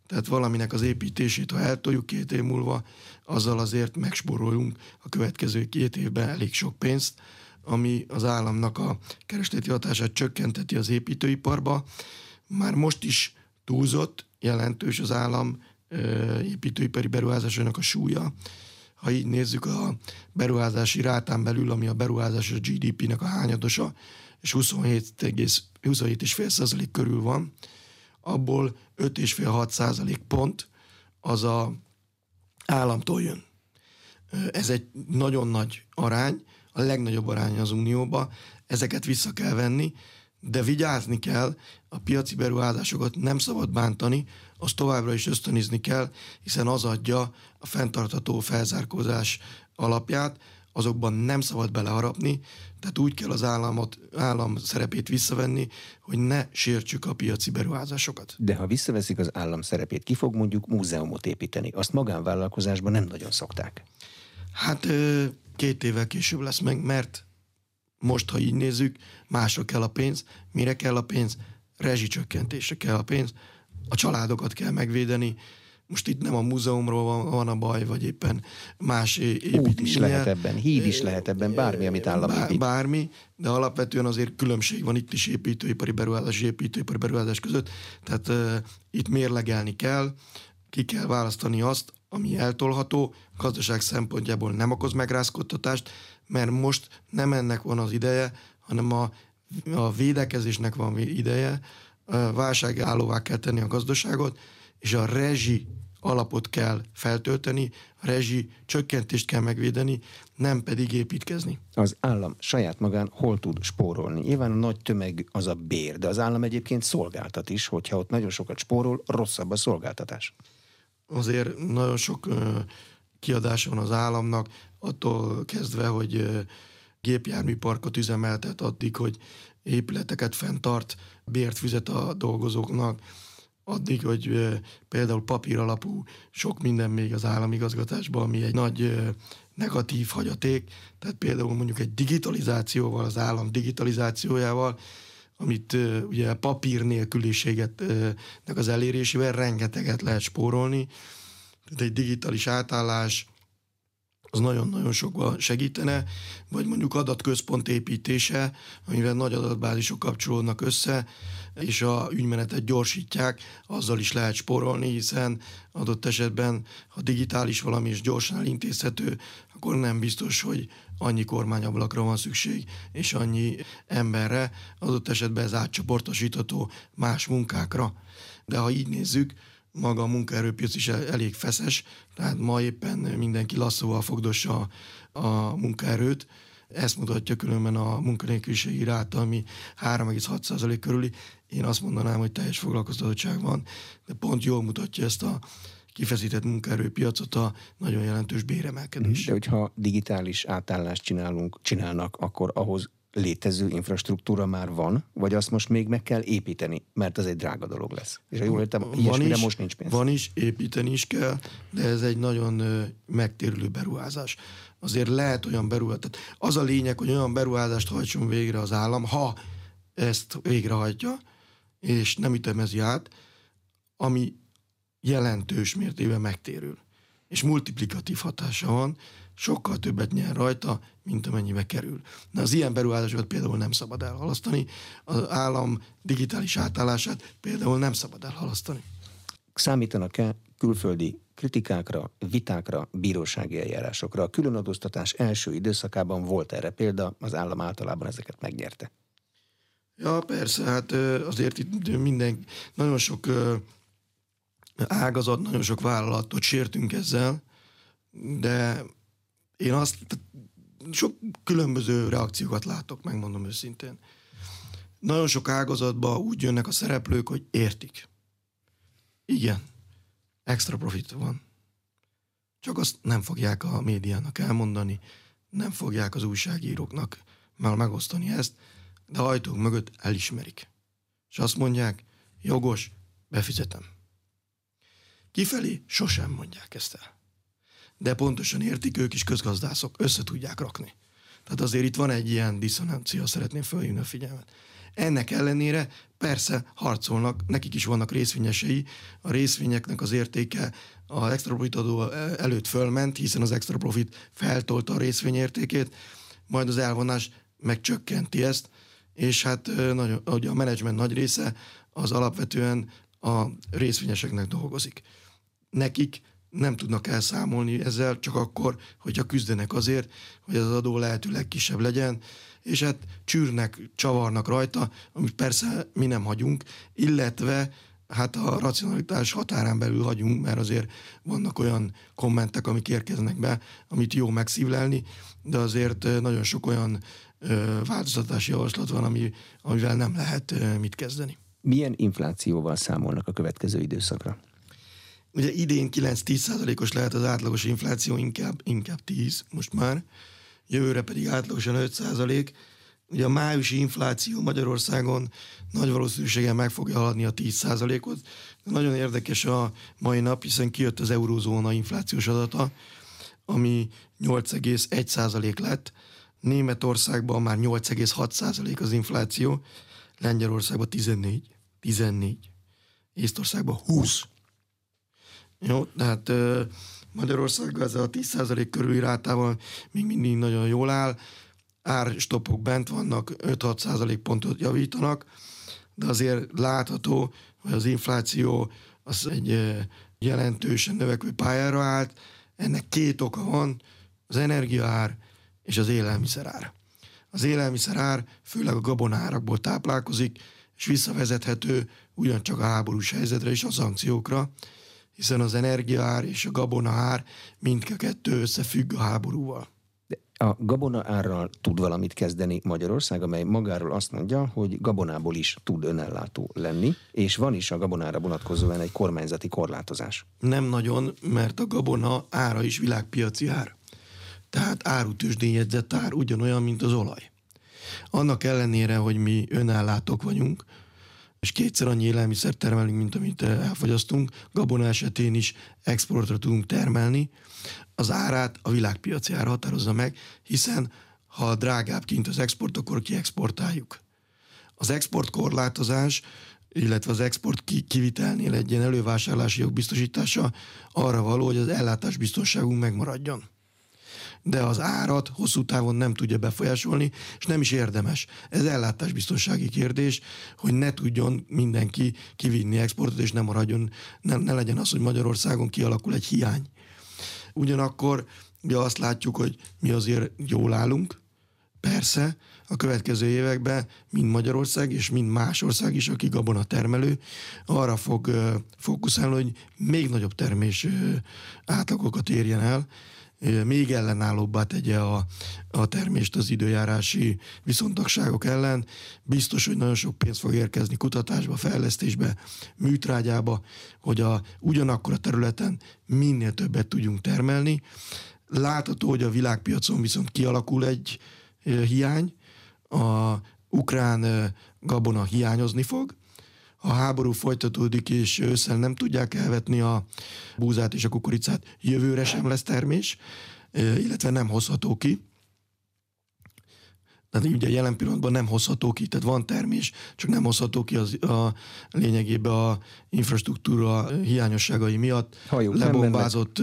Tehát valaminek az építését, ha eltoljuk két év múlva, azzal azért megspórolunk a következő két évben elég sok pénzt, ami az államnak a keresleti hatását csökkenteti az építőiparba. Már most is túlzott, jelentős az állam építőipari beruházásainak a súlya ha így nézzük a beruházási rátán belül, ami a beruházás a GDP-nek a hányadosa, és 27,5 százalék körül van, abból 5,5-6 százalék pont az a államtól jön. Ez egy nagyon nagy arány, a legnagyobb arány az Unióba, ezeket vissza kell venni, de vigyázni kell, a piaci beruházásokat nem szabad bántani, azt továbbra is ösztönözni kell, hiszen az adja a fenntartható felzárkózás alapját, azokban nem szabad beleharapni, tehát úgy kell az államot, állam szerepét visszavenni, hogy ne sértsük a piaci beruházásokat. De ha visszaveszik az állam szerepét, ki fog mondjuk múzeumot építeni? Azt magánvállalkozásban nem nagyon szokták. Hát két évvel később lesz meg, mert most, ha így nézzük, másra kell a pénz. Mire kell a pénz? Rezsicsökkentésre kell a pénz. A családokat kell megvédeni. Most itt nem a múzeumról van, van a baj, vagy éppen más építménye. Út is lehet ebben, híd is lehet ebben, bármi, amit állam épít. Bármi, de alapvetően azért különbség van itt is építőipari beruházás és építőipari beruházás között. Tehát uh, itt mérlegelni kell, ki kell választani azt, ami eltolható, gazdaság szempontjából nem okoz megrázkodtatást, mert most nem ennek van az ideje, hanem a, a védekezésnek van ideje, válságállóvá kell tenni a gazdaságot, és a rezsi alapot kell feltölteni, a rezsi csökkentést kell megvédeni, nem pedig építkezni. Az állam saját magán hol tud spórolni? Nyilván a nagy tömeg az a bér, de az állam egyébként szolgáltat is, hogyha ott nagyon sokat spórol, rosszabb a szolgáltatás. Azért nagyon sok kiadása van az államnak, attól kezdve, hogy gépjárműparkot üzemeltet addig, hogy épületeket fenntart, bért fizet a dolgozóknak, addig, hogy például papír alapú sok minden még az államigazgatásban, ami egy nagy negatív hagyaték, tehát például mondjuk egy digitalizációval, az állam digitalizációjával, amit ugye papír nélküliségetnek az elérésével rengeteget lehet spórolni, tehát egy digitális átállás, az nagyon-nagyon sokba segítene, vagy mondjuk adatközpont építése, amivel nagy adatbázisok kapcsolódnak össze, és a ügymenetet gyorsítják, azzal is lehet spórolni, hiszen adott esetben, ha digitális valami is gyorsan elintézhető, akkor nem biztos, hogy annyi kormányablakra van szükség, és annyi emberre, adott esetben ez átcsoportosítható más munkákra. De ha így nézzük, maga a munkaerőpiac is elég feszes, tehát ma éppen mindenki lasszóval fogdossa a munkaerőt, ezt mutatja különben a munkanélküliségi ráta, ami 3,6% körüli. Én azt mondanám, hogy teljes foglalkoztatottság van, de pont jól mutatja ezt a kifeszített munkaerőpiacot a nagyon jelentős béremelkedés. De hogyha digitális átállást csinálunk, csinálnak, akkor ahhoz létező infrastruktúra már van, vagy azt most még meg kell építeni, mert az egy drága dolog lesz. És ha jól értem, van is, most nincs pénz. Van is, építeni is kell, de ez egy nagyon megtérülő beruházás. Azért lehet olyan beruházás. Tehát az a lényeg, hogy olyan beruházást hajtson végre az állam, ha ezt végrehajtja, és nem ütemezi át, ami jelentős mértékben megtérül. És multiplikatív hatása van, sokkal többet nyer rajta, mint amennyibe kerül. De az ilyen beruházásokat például nem szabad elhalasztani, az állam digitális átállását például nem szabad elhalasztani. Számítanak-e külföldi kritikákra, vitákra, bírósági eljárásokra? A különadóztatás első időszakában volt erre példa, az állam általában ezeket megnyerte. Ja, persze, hát azért itt minden, nagyon sok ágazat, nagyon sok vállalatot sértünk ezzel, de én azt, sok különböző reakciókat látok, megmondom őszintén. Nagyon sok ágazatban úgy jönnek a szereplők, hogy értik. Igen, extra profit van. Csak azt nem fogják a médiának elmondani, nem fogják az újságíróknak már megosztani ezt, de ajtók mögött elismerik. És azt mondják, jogos, befizetem. Kifelé sosem mondják ezt el de pontosan értik, ők is közgazdászok, össze tudják rakni. Tehát azért itt van egy ilyen diszonancia, szeretném felhívni a figyelmet. Ennek ellenére persze harcolnak, nekik is vannak részvényesei, a részvényeknek az értéke az extra profit adó előtt fölment, hiszen az extra profit feltolta a részvény értékét, majd az elvonás megcsökkenti ezt, és hát nagyon, ugye a menedzsment nagy része az alapvetően a részvényeseknek dolgozik. Nekik nem tudnak elszámolni ezzel, csak akkor, hogyha küzdenek azért, hogy az adó lehetőleg kisebb legyen, és hát csűrnek, csavarnak rajta, amit persze mi nem hagyunk, illetve hát a racionalitás határán belül hagyunk, mert azért vannak olyan kommentek, amik érkeznek be, amit jó megszívlelni, de azért nagyon sok olyan változatási javaslat van, ami, amivel nem lehet mit kezdeni. Milyen inflációval számolnak a következő időszakra? Ugye idén 9-10 százalékos lehet az átlagos infláció, inkább, inkább 10 most már, jövőre pedig átlagosan 5 százalék. Ugye a májusi infláció Magyarországon nagy valószínűséggel meg fogja haladni a 10 százalékot. Nagyon érdekes a mai nap, hiszen kijött az eurózóna inflációs adata, ami 8,1 százalék lett. Németországban már 8,6 százalék az infláció, Lengyelországban 14, 14, Észtországban 20. Jó, tehát Magyarország ez a 10% körüli rátával még mindig nagyon jól áll, árstopok bent vannak, 5-6 pontot javítanak, de azért látható, hogy az infláció az egy jelentősen növekvő pályára állt. Ennek két oka van, az energiaár és az élelmiszerár. Az élelmiszerár főleg a gabonárakból táplálkozik, és visszavezethető ugyancsak a háborús helyzetre és a szankciókra hiszen az energiaár és a gabona ár mindkettő összefügg a háborúval. De a gabona árral tud valamit kezdeni Magyarország, amely magáról azt mondja, hogy gabonából is tud önellátó lenni, és van is a gabonára vonatkozóan egy kormányzati korlátozás. Nem nagyon, mert a gabona ára is világpiaci ár. Tehát árutősdényedzett ár ugyanolyan, mint az olaj. Annak ellenére, hogy mi önellátók vagyunk, és kétszer annyi élelmiszer termelünk, mint amit elfogyasztunk. Gabona esetén is exportra tudunk termelni. Az árát a világpiaci ára határozza meg, hiszen ha drágább kint az export, akkor kiexportáljuk. Az exportkorlátozás, illetve az export kivitelnél egy ilyen elővásárlási jog biztosítása arra való, hogy az ellátásbiztonságunk megmaradjon. De az árat hosszú távon nem tudja befolyásolni, és nem is érdemes. Ez ellátásbiztonsági kérdés, hogy ne tudjon mindenki kivinni exportot, és ne maradjon, ne, ne legyen az, hogy Magyarországon kialakul egy hiány. Ugyanakkor ugye azt látjuk, hogy mi azért jól állunk, persze, a következő években mind Magyarország és mind más ország is, aki gabona termelő, arra fog fókuszálni, hogy még nagyobb termés átlagokat érjen el, még ellenállóbbá tegye a, a termést az időjárási viszontagságok ellen. Biztos, hogy nagyon sok pénz fog érkezni kutatásba, fejlesztésbe, műtrágyába, hogy a, ugyanakkor a területen minél többet tudjunk termelni. Látható, hogy a világpiacon viszont kialakul egy hiány, a ukrán gabona hiányozni fog, a háború folytatódik, és ősszel nem tudják elvetni a búzát és a kukoricát, jövőre sem lesz termés, illetve nem hozható ki. Tehát ugye jelen pillanatban nem hozható ki, tehát van termés, csak nem hozható ki az, a lényegében a infrastruktúra hiányosságai miatt. Hajók lebombázott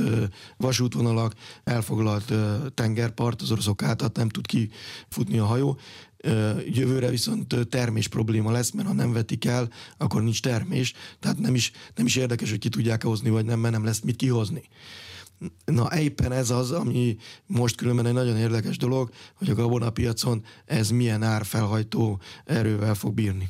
vasútvonalak, elfoglalt tengerpart, az oroszok által nem tud kifutni a hajó. Jövőre viszont termés probléma lesz, mert ha nem vetik el, akkor nincs termés, tehát nem is, nem is érdekes, hogy ki tudják hozni, vagy nem, mert nem lesz mit kihozni. Na éppen ez az, ami most különben egy nagyon érdekes dolog, hogy a gabonapiacon ez milyen árfelhajtó erővel fog bírni.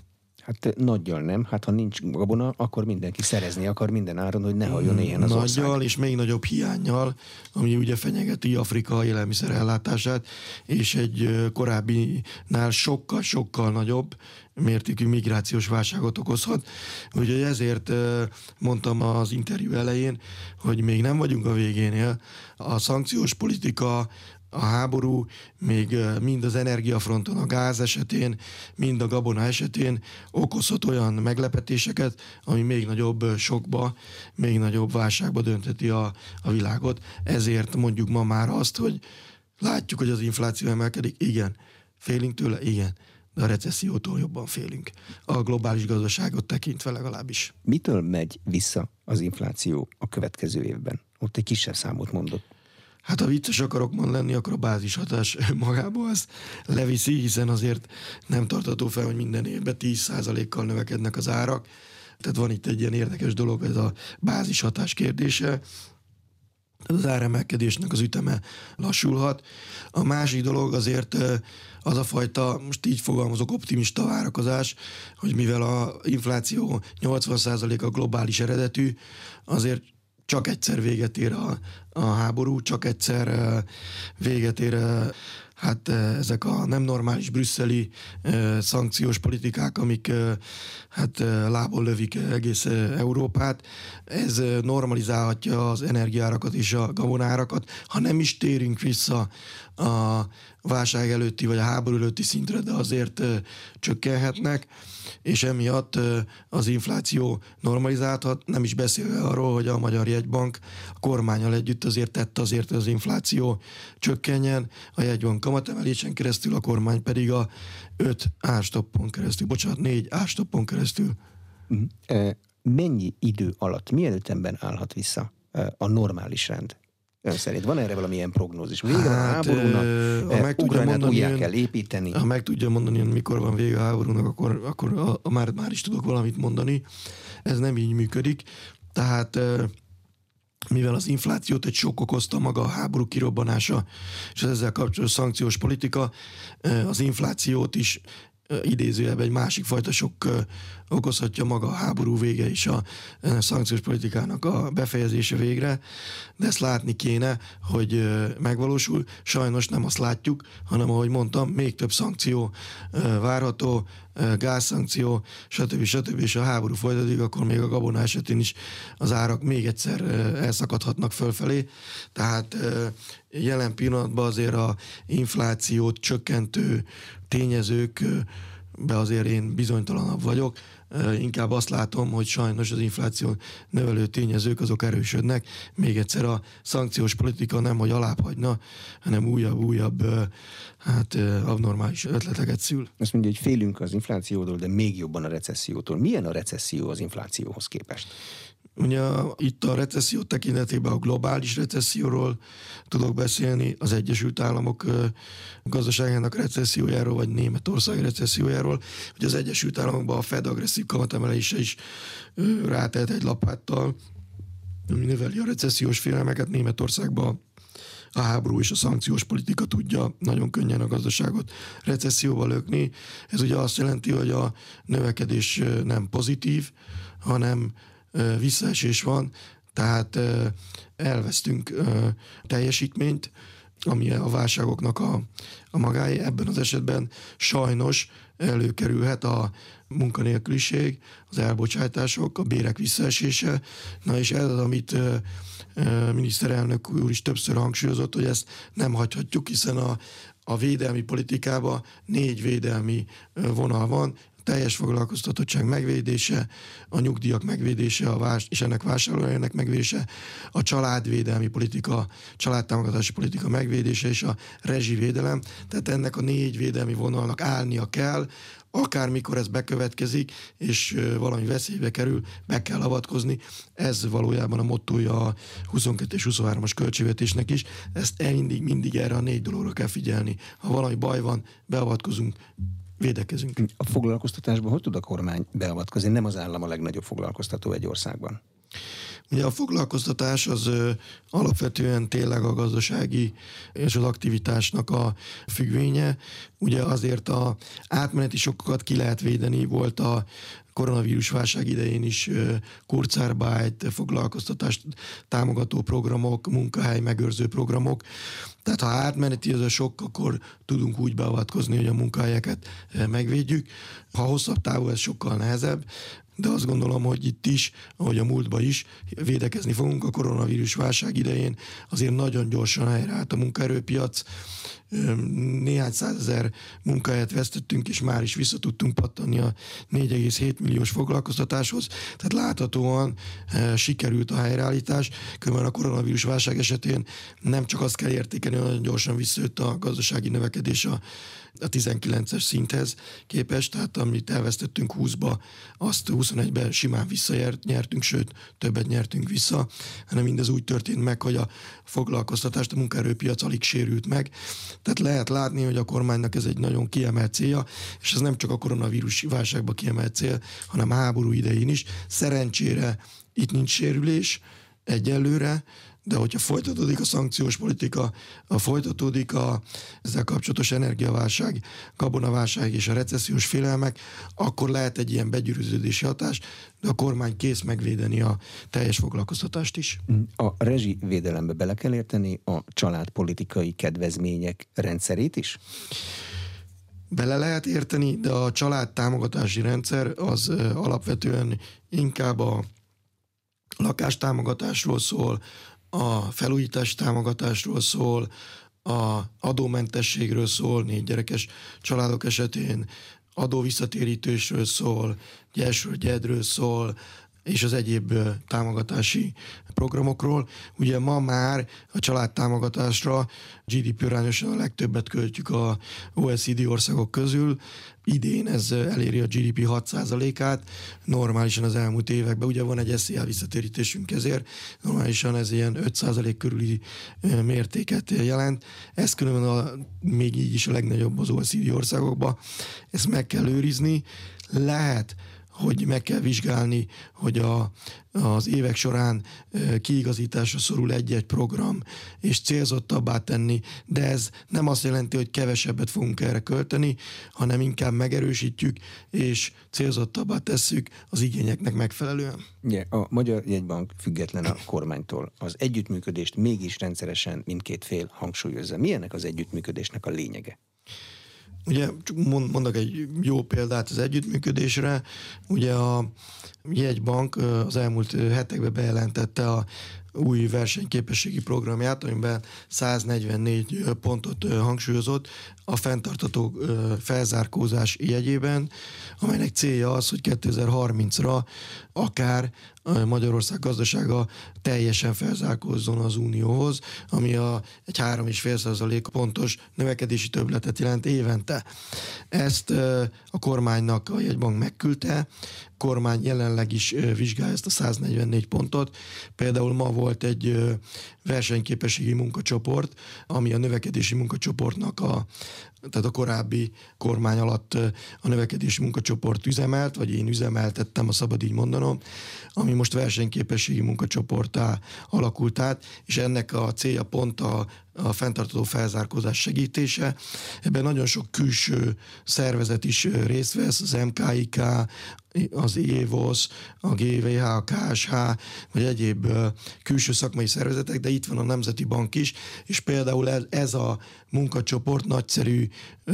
Hát nagyjal nem, hát ha nincs gabona, akkor mindenki szerezni akar minden áron, hogy ne halljon éhen az Nagyjal ország. és még nagyobb hiányjal, ami ugye fenyegeti Afrika élelmiszerellátását, és egy korábbinál sokkal-sokkal nagyobb mértékű migrációs válságot okozhat. Úgyhogy ezért mondtam az interjú elején, hogy még nem vagyunk a végénél. A szankciós politika a háború még mind az energiafronton, a gáz esetén, mind a gabona esetén okozhat olyan meglepetéseket, ami még nagyobb sokba, még nagyobb válságba dönteti a, a világot. Ezért mondjuk ma már azt, hogy látjuk, hogy az infláció emelkedik, igen. Félünk tőle, igen de a recessziótól jobban félünk. A globális gazdaságot tekintve legalábbis. Mitől megy vissza az infláció a következő évben? Ott egy kisebb számot mondott. Hát ha vicces akarok mond lenni, akkor a bázishatás magából azt leviszi, hiszen azért nem tartató fel, hogy minden évben 10%-kal növekednek az árak. Tehát van itt egy ilyen érdekes dolog, ez a bázishatás kérdése az áremelkedésnek az üteme lassulhat. A másik dolog azért az a fajta, most így fogalmazok, optimista várakozás, hogy mivel a infláció 80% a globális eredetű, azért csak egyszer véget ér a, a háború, csak egyszer véget ér hát ezek a nem normális brüsszeli szankciós politikák, amik hát lából lövik egész Európát. Ez normalizálhatja az energiárakat és a gabonárakat, ha nem is térünk vissza a válság előtti vagy a háború előtti szintre, de azért csökkenhetnek és emiatt az infláció normalizálhat, nem is beszélve arról, hogy a Magyar Jegybank a kormányal együtt azért tett azért, hogy az infláció csökkenjen, a jegybank kamatemelésen keresztül, a kormány pedig a 5 árstoppon keresztül, bocsánat, 4 árstoppon keresztül. Mhm. Mennyi idő alatt, mielőtt ember állhat vissza a normális rend? Ön szerint van erre valamilyen prognózis? Vége hát, a háborúnak, ha meg tudja mondani, újjá kell építeni. Ha meg tudja mondani, hogy mikor van vége a háborúnak, akkor, akkor a, a már, már is tudok valamit mondani. Ez nem így működik. Tehát mivel az inflációt egy sok okozta maga a háború kirobbanása, és az ezzel kapcsolatos szankciós politika, az inflációt is idézőjelben egy másik fajta sok okozhatja maga a háború vége és a szankciós politikának a befejezése végre, de ezt látni kéne, hogy megvalósul. Sajnos nem azt látjuk, hanem ahogy mondtam, még több szankció várható, gázszankció, stb. stb. és a háború folytatódik, akkor még a gabona esetén is az árak még egyszer elszakadhatnak fölfelé. Tehát jelen pillanatban azért a inflációt csökkentő tényezők be azért én bizonytalanabb vagyok. Inkább azt látom, hogy sajnos az infláció növelő tényezők azok erősödnek. Még egyszer a szankciós politika nem, hogy alábbhagyna, hanem újabb-újabb hát abnormális ötleteket szül. Azt mondja, hogy félünk az inflációtól, de még jobban a recessziótól. Milyen a recesszió az inflációhoz képest? Ugye itt a recesszió tekintetében a globális recesszióról tudok beszélni, az Egyesült Államok gazdaságának recessziójáról, vagy Németország recessziójáról, hogy az Egyesült Államokban a Fed agresszív kamatemelése is rátelt egy lapáttal, ami növeli a recessziós félelmeket Németországban a háború és a szankciós politika tudja nagyon könnyen a gazdaságot recesszióba lökni. Ez ugye azt jelenti, hogy a növekedés nem pozitív, hanem visszaesés van, tehát elvesztünk teljesítményt, ami a válságoknak a, a magája. Ebben az esetben sajnos előkerülhet a munkanélküliség, az elbocsátások, a bérek visszaesése. Na és ez az, amit miniszterelnök úr is többször hangsúlyozott, hogy ezt nem hagyhatjuk, hiszen a, a védelmi politikában négy védelmi vonal van, teljes foglalkoztatottság megvédése, a nyugdíjak megvédése, a vás, és ennek vásárlójának megvédése, a családvédelmi politika, családtámogatási politika megvédése és a rezsivédelem. Tehát ennek a négy védelmi vonalnak állnia kell, akármikor ez bekövetkezik, és valami veszélybe kerül, be kell avatkozni. Ez valójában a mottoja a 22 és 23-as költségvetésnek is. Ezt mindig, mindig erre a négy dologra kell figyelni. Ha valami baj van, beavatkozunk, védekezünk. A foglalkoztatásban hogy tud a kormány beavatkozni? Nem az állam a legnagyobb foglalkoztató egy országban. Ugye a foglalkoztatás az alapvetően tényleg a gazdasági és az aktivitásnak a függvénye. Ugye azért a átmeneti sokokat ki lehet védeni, volt a koronavírus válság idején is Kurzarbeit, foglalkoztatást támogató programok, munkahely megőrző programok. Tehát ha átmeneti az a sok, akkor tudunk úgy beavatkozni, hogy a munkahelyeket megvédjük. Ha hosszabb távú, ez sokkal nehezebb de azt gondolom, hogy itt is, ahogy a múltban is, védekezni fogunk a koronavírus válság idején. Azért nagyon gyorsan helyreállt a munkaerőpiac, néhány százezer munkahelyet vesztettünk, és már is vissza tudtunk pattani a 4,7 milliós foglalkoztatáshoz. Tehát láthatóan sikerült a helyreállítás, különben a koronavírus válság esetén nem csak azt kell értékelni, hogy nagyon gyorsan visszajött a gazdasági növekedés a a 19-es szinthez képest, tehát amit elvesztettünk 20-ba, azt 21-ben simán visszanyertünk, sőt, többet nyertünk vissza, hanem mindez úgy történt meg, hogy a foglalkoztatást, a munkaerőpiac alig sérült meg. Tehát lehet látni, hogy a kormánynak ez egy nagyon kiemelt célja, és ez nem csak a koronavírus válságban kiemelt cél, hanem háború idején is. Szerencsére itt nincs sérülés egyelőre, de hogyha folytatódik a szankciós politika, a folytatódik a ezzel kapcsolatos energiaválság, gabonaválság és a recessziós félelmek, akkor lehet egy ilyen begyűrűződési hatás, de a kormány kész megvédeni a teljes foglalkoztatást is. A rezsivédelembe bele kell érteni a családpolitikai kedvezmények rendszerét is? Bele lehet érteni, de a család támogatási rendszer az alapvetően inkább a lakástámogatásról szól, a felújítás támogatásról szól, a adómentességről szól, négy gyerekes családok esetén, adóvisszatérítésről szól, gyesről, gyedről szól, és az egyéb támogatási programokról. Ugye ma már a családtámogatásra GDP arányosan a legtöbbet költjük a OECD országok közül. Idén ez eléri a GDP 6%-át, normálisan az elmúlt években, ugye van egy SZIA visszatérítésünk ezért, normálisan ez ilyen 5% körüli mértéket jelent. Ez különben a, még így is a legnagyobb az OECD országokban. Ezt meg kell őrizni. Lehet, hogy meg kell vizsgálni, hogy a, az évek során kiigazításra szorul egy-egy program, és célzottabbá tenni, de ez nem azt jelenti, hogy kevesebbet fogunk erre költeni, hanem inkább megerősítjük, és célzottabbá tesszük az igényeknek megfelelően. Ugye, a Magyar Jegybank független a kormánytól. Az együttműködést mégis rendszeresen mindkét fél hangsúlyozza. Milyennek az együttműködésnek a lényege? Ugye mondok egy jó példát az együttműködésre. Ugye a jegybank az elmúlt hetekben bejelentette a, új versenyképességi programját, amiben 144 pontot hangsúlyozott a fenntartató felzárkózás jegyében, amelynek célja az, hogy 2030-ra akár Magyarország gazdasága teljesen felzárkózzon az Unióhoz, ami a, egy 3,5% pontos növekedési többletet jelent évente. Ezt a kormánynak a jegybank megküldte, kormány jelenleg is vizsgálja ezt a 144 pontot. Például ma volt egy versenyképességi munkacsoport, ami a növekedési munkacsoportnak a, tehát a korábbi kormány alatt a növekedési munkacsoport üzemelt, vagy én üzemeltettem, a szabad így mondanom, ami most versenyképességi munkacsoportá alakult át, és ennek a célja pont a, a fenntartó felzárkózás segítése. Ebben nagyon sok külső szervezet is részt vesz, az MKIK, az EVOS, a GVH, a KSH, vagy egyéb külső szakmai szervezetek, de itt van a Nemzeti Bank is, és például ez, a munkacsoport nagyszerű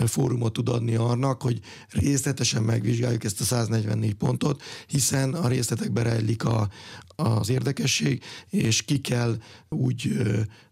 fórumot tud adni annak, hogy részletesen megvizsgáljuk ezt a 144 pontot, hiszen a részletekbe rejlik a, az érdekesség, és ki kell úgy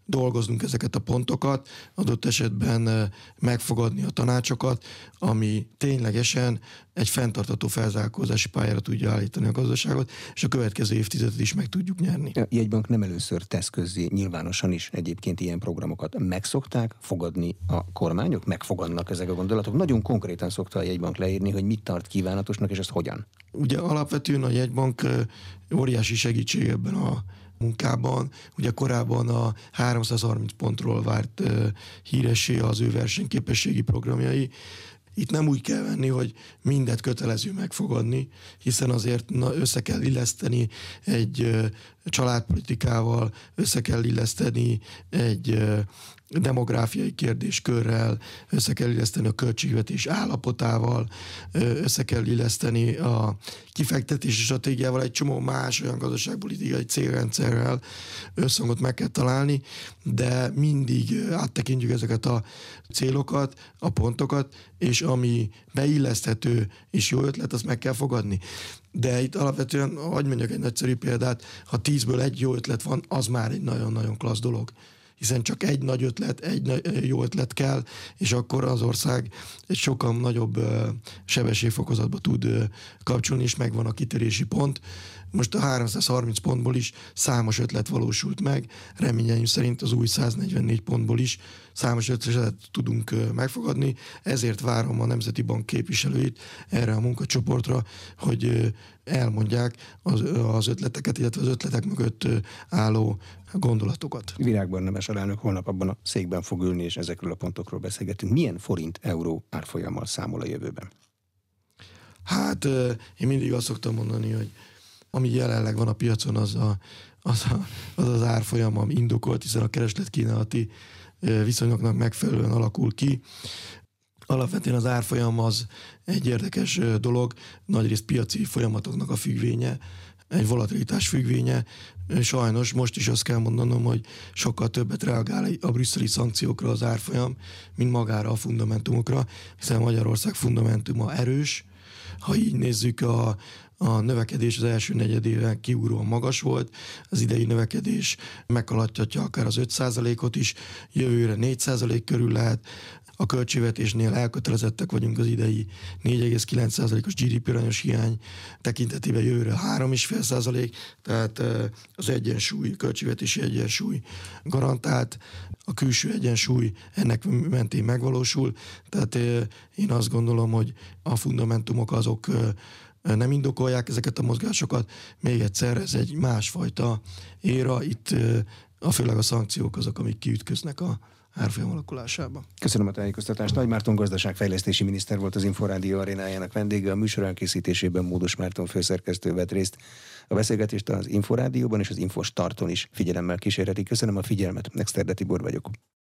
dolgoznunk ezeket a pontokat, adott esetben megfogadni a tanácsokat, ami ténylegesen egy fenntartató felzárkózási pályára tudja állítani a gazdaságot, és a következő évtizedet is meg tudjuk nyerni. A jegybank nem először tesz közzé nyilvánosan is egyébként ilyen programokat. Megszokták fogadni a kormányok? Megfogadnak ezek a gondolatok? Nagyon konkrétan szokta a jegybank leírni, hogy mit tart kívánatosnak, és ezt hogyan? Ugye alapvetően a jegybank óriási segítség ebben a munkában. Ugye korábban a 330 pontról várt híresé az ő versenyképességi programjai. Itt nem úgy kell venni, hogy mindet kötelező megfogadni, hiszen azért na, össze kell illeszteni egy családpolitikával, össze kell illeszteni egy demográfiai kérdéskörrel, össze kell illeszteni a költségvetés állapotával, össze kell illeszteni a kifektetési stratégiával, egy csomó más olyan gazdaságpolitikai célrendszerrel összhangot meg kell találni, de mindig áttekintjük ezeket a célokat, a pontokat, és ami beilleszthető és jó ötlet, azt meg kell fogadni. De itt alapvetően, hogy mondjak egy nagyszerű példát, ha tízből egy jó ötlet van, az már egy nagyon-nagyon klassz dolog hiszen csak egy nagy ötlet, egy jó ötlet kell, és akkor az ország egy sokkal nagyobb sebességfokozatba tud kapcsolni, és megvan a kitörési pont. Most a 330 pontból is számos ötlet valósult meg, reményeim szerint az új 144 pontból is számos ötletet tudunk megfogadni, ezért várom a Nemzeti Bank képviselőit erre a munkacsoportra, hogy elmondják az, az ötleteket, illetve az ötletek mögött álló gondolatokat. Virág Barnabás alelnök holnap abban a székben fog ülni, és ezekről a pontokról beszélgetünk. Milyen forint-euró árfolyammal számol a jövőben? Hát én mindig azt szoktam mondani, hogy ami jelenleg van a piacon, az a, az, a, az, az árfolyam, ami indokolt, hiszen a kereslet-kínálati viszonyoknak megfelelően alakul ki. Alapvetően az árfolyam az egy érdekes dolog, nagyrészt piaci folyamatoknak a függvénye, egy volatilitás függvénye. Sajnos most is azt kell mondanom, hogy sokkal többet reagál a brüsszeli szankciókra az árfolyam, mint magára a fundamentumokra, hiszen Magyarország fundamentuma erős. Ha így nézzük, a, a növekedés az első negyedében kiugróan magas volt, az idei növekedés meghaladhatja akár az 5%-ot is, jövőre 4% körül lehet, a költségvetésnél elkötelezettek vagyunk az idei 4,9%-os GDP aranyos hiány tekintetében jövőre 3,5%, tehát az egyensúly, költségvetési egyensúly garantált, a külső egyensúly ennek mentén megvalósul, tehát én azt gondolom, hogy a fundamentumok azok nem indokolják ezeket a mozgásokat. Még egyszer, ez egy másfajta éra, itt a főleg a szankciók azok, amik kiütköznek a árfolyam alakulásában. Köszönöm a tájékoztatást. Nagy Márton gazdaságfejlesztési miniszter volt az Inforádió arénájának vendége. A műsor elkészítésében Módos Márton főszerkesztő vett részt. A beszélgetést az Inforádióban és az Infos Tarton is figyelemmel kísérheti. Köszönöm a figyelmet. Nexterde Tibor vagyok.